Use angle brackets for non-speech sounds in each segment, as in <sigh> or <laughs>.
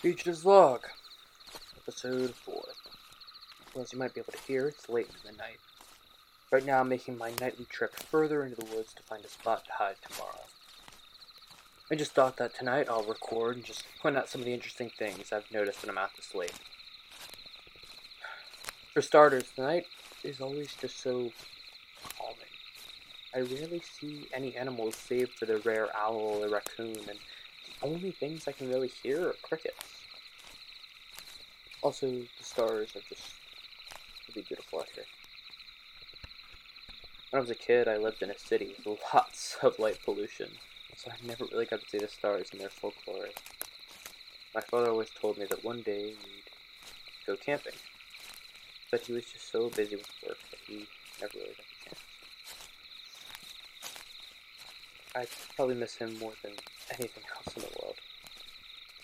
Beach's Log, Episode 4. Well, as you might be able to hear, it's late in the night. Right now, I'm making my nightly trip further into the woods to find a spot to hide tomorrow. I just thought that tonight I'll record and just point out some of the interesting things I've noticed when I'm out this late. For starters, the night is always just so calming. I rarely see any animals save for the rare owl or raccoon, and only things I can really hear are crickets. Also, the stars are just really beautiful out here. When I was a kid, I lived in a city with <laughs> lots of light pollution, so I never really got to see the stars in their full glory. My father always told me that one day we'd go camping, but he was just so busy with work that he never really got the chance. I'd probably miss him more than anything else in the world.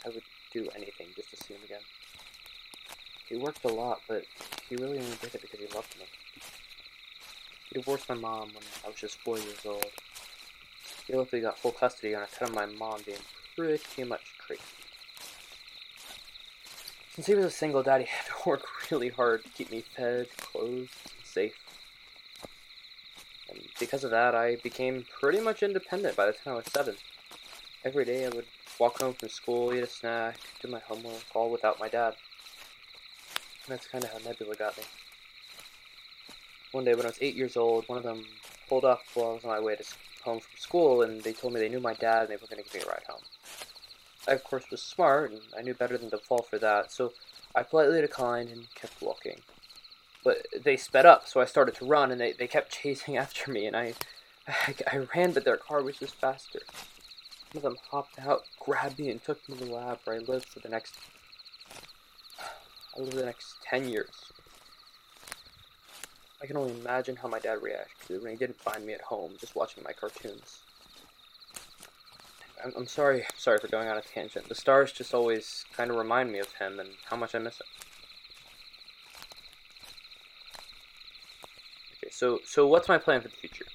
I would do anything just to see him again. He worked a lot, but he really only did it because he loved me. He divorced my mom when I was just four years old. He luckily got full custody on account of my mom being pretty much crazy. Since he was a single dad, he had to work <laughs> really hard to keep me fed, clothed, and safe. Because of that, I became pretty much independent by the time I was seven. Every day I would walk home from school, eat a snack, do my homework, all without my dad. And that's kind of how Nebula got me. One day when I was eight years old, one of them pulled up while I was on my way to home from school, and they told me they knew my dad and they were going to give me a ride home. I, of course, was smart, and I knew better than to fall for that, so I politely declined and kept walking. But they sped up, so I started to run, and they, they kept <laughs> chasing after me, and I, I, I ran, but their car was just faster. One of them hopped out, grabbed me, and took me to the lab where I lived for the next I lived the next 10 years. I can only imagine how my dad reacted when he didn't find me at home just watching my cartoons. I'm, I'm sorry, sorry for going on a tangent. The stars just always kind of remind me of him and how much I miss him. So so what's my plan for the future?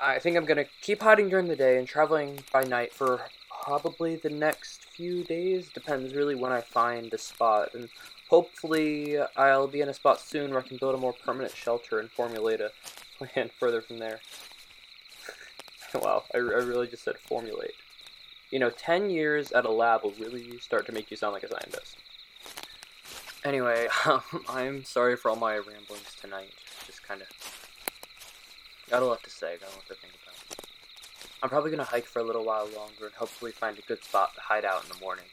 I think I'm gonna keep hiding during the day and traveling by night for probably the next few days. Depends really when I find a spot. And hopefully I'll be in a spot soon where I can build a more permanent shelter and formulate a <laughs> plan further from there. <laughs> wow, I, I really just said formulate. You know, 10 years at a lab will really start to make you sound like a scientist. Anyway, <laughs> um, I'm sorry for all my ramblings tonight. Just kind of got a lot to say, got a lot to think about. I'm probably to hike for a little while longer and hopefully find a good spot to hide out in the morning.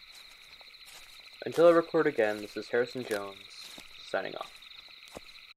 Until I record again, this is Harrison Jones, signing off.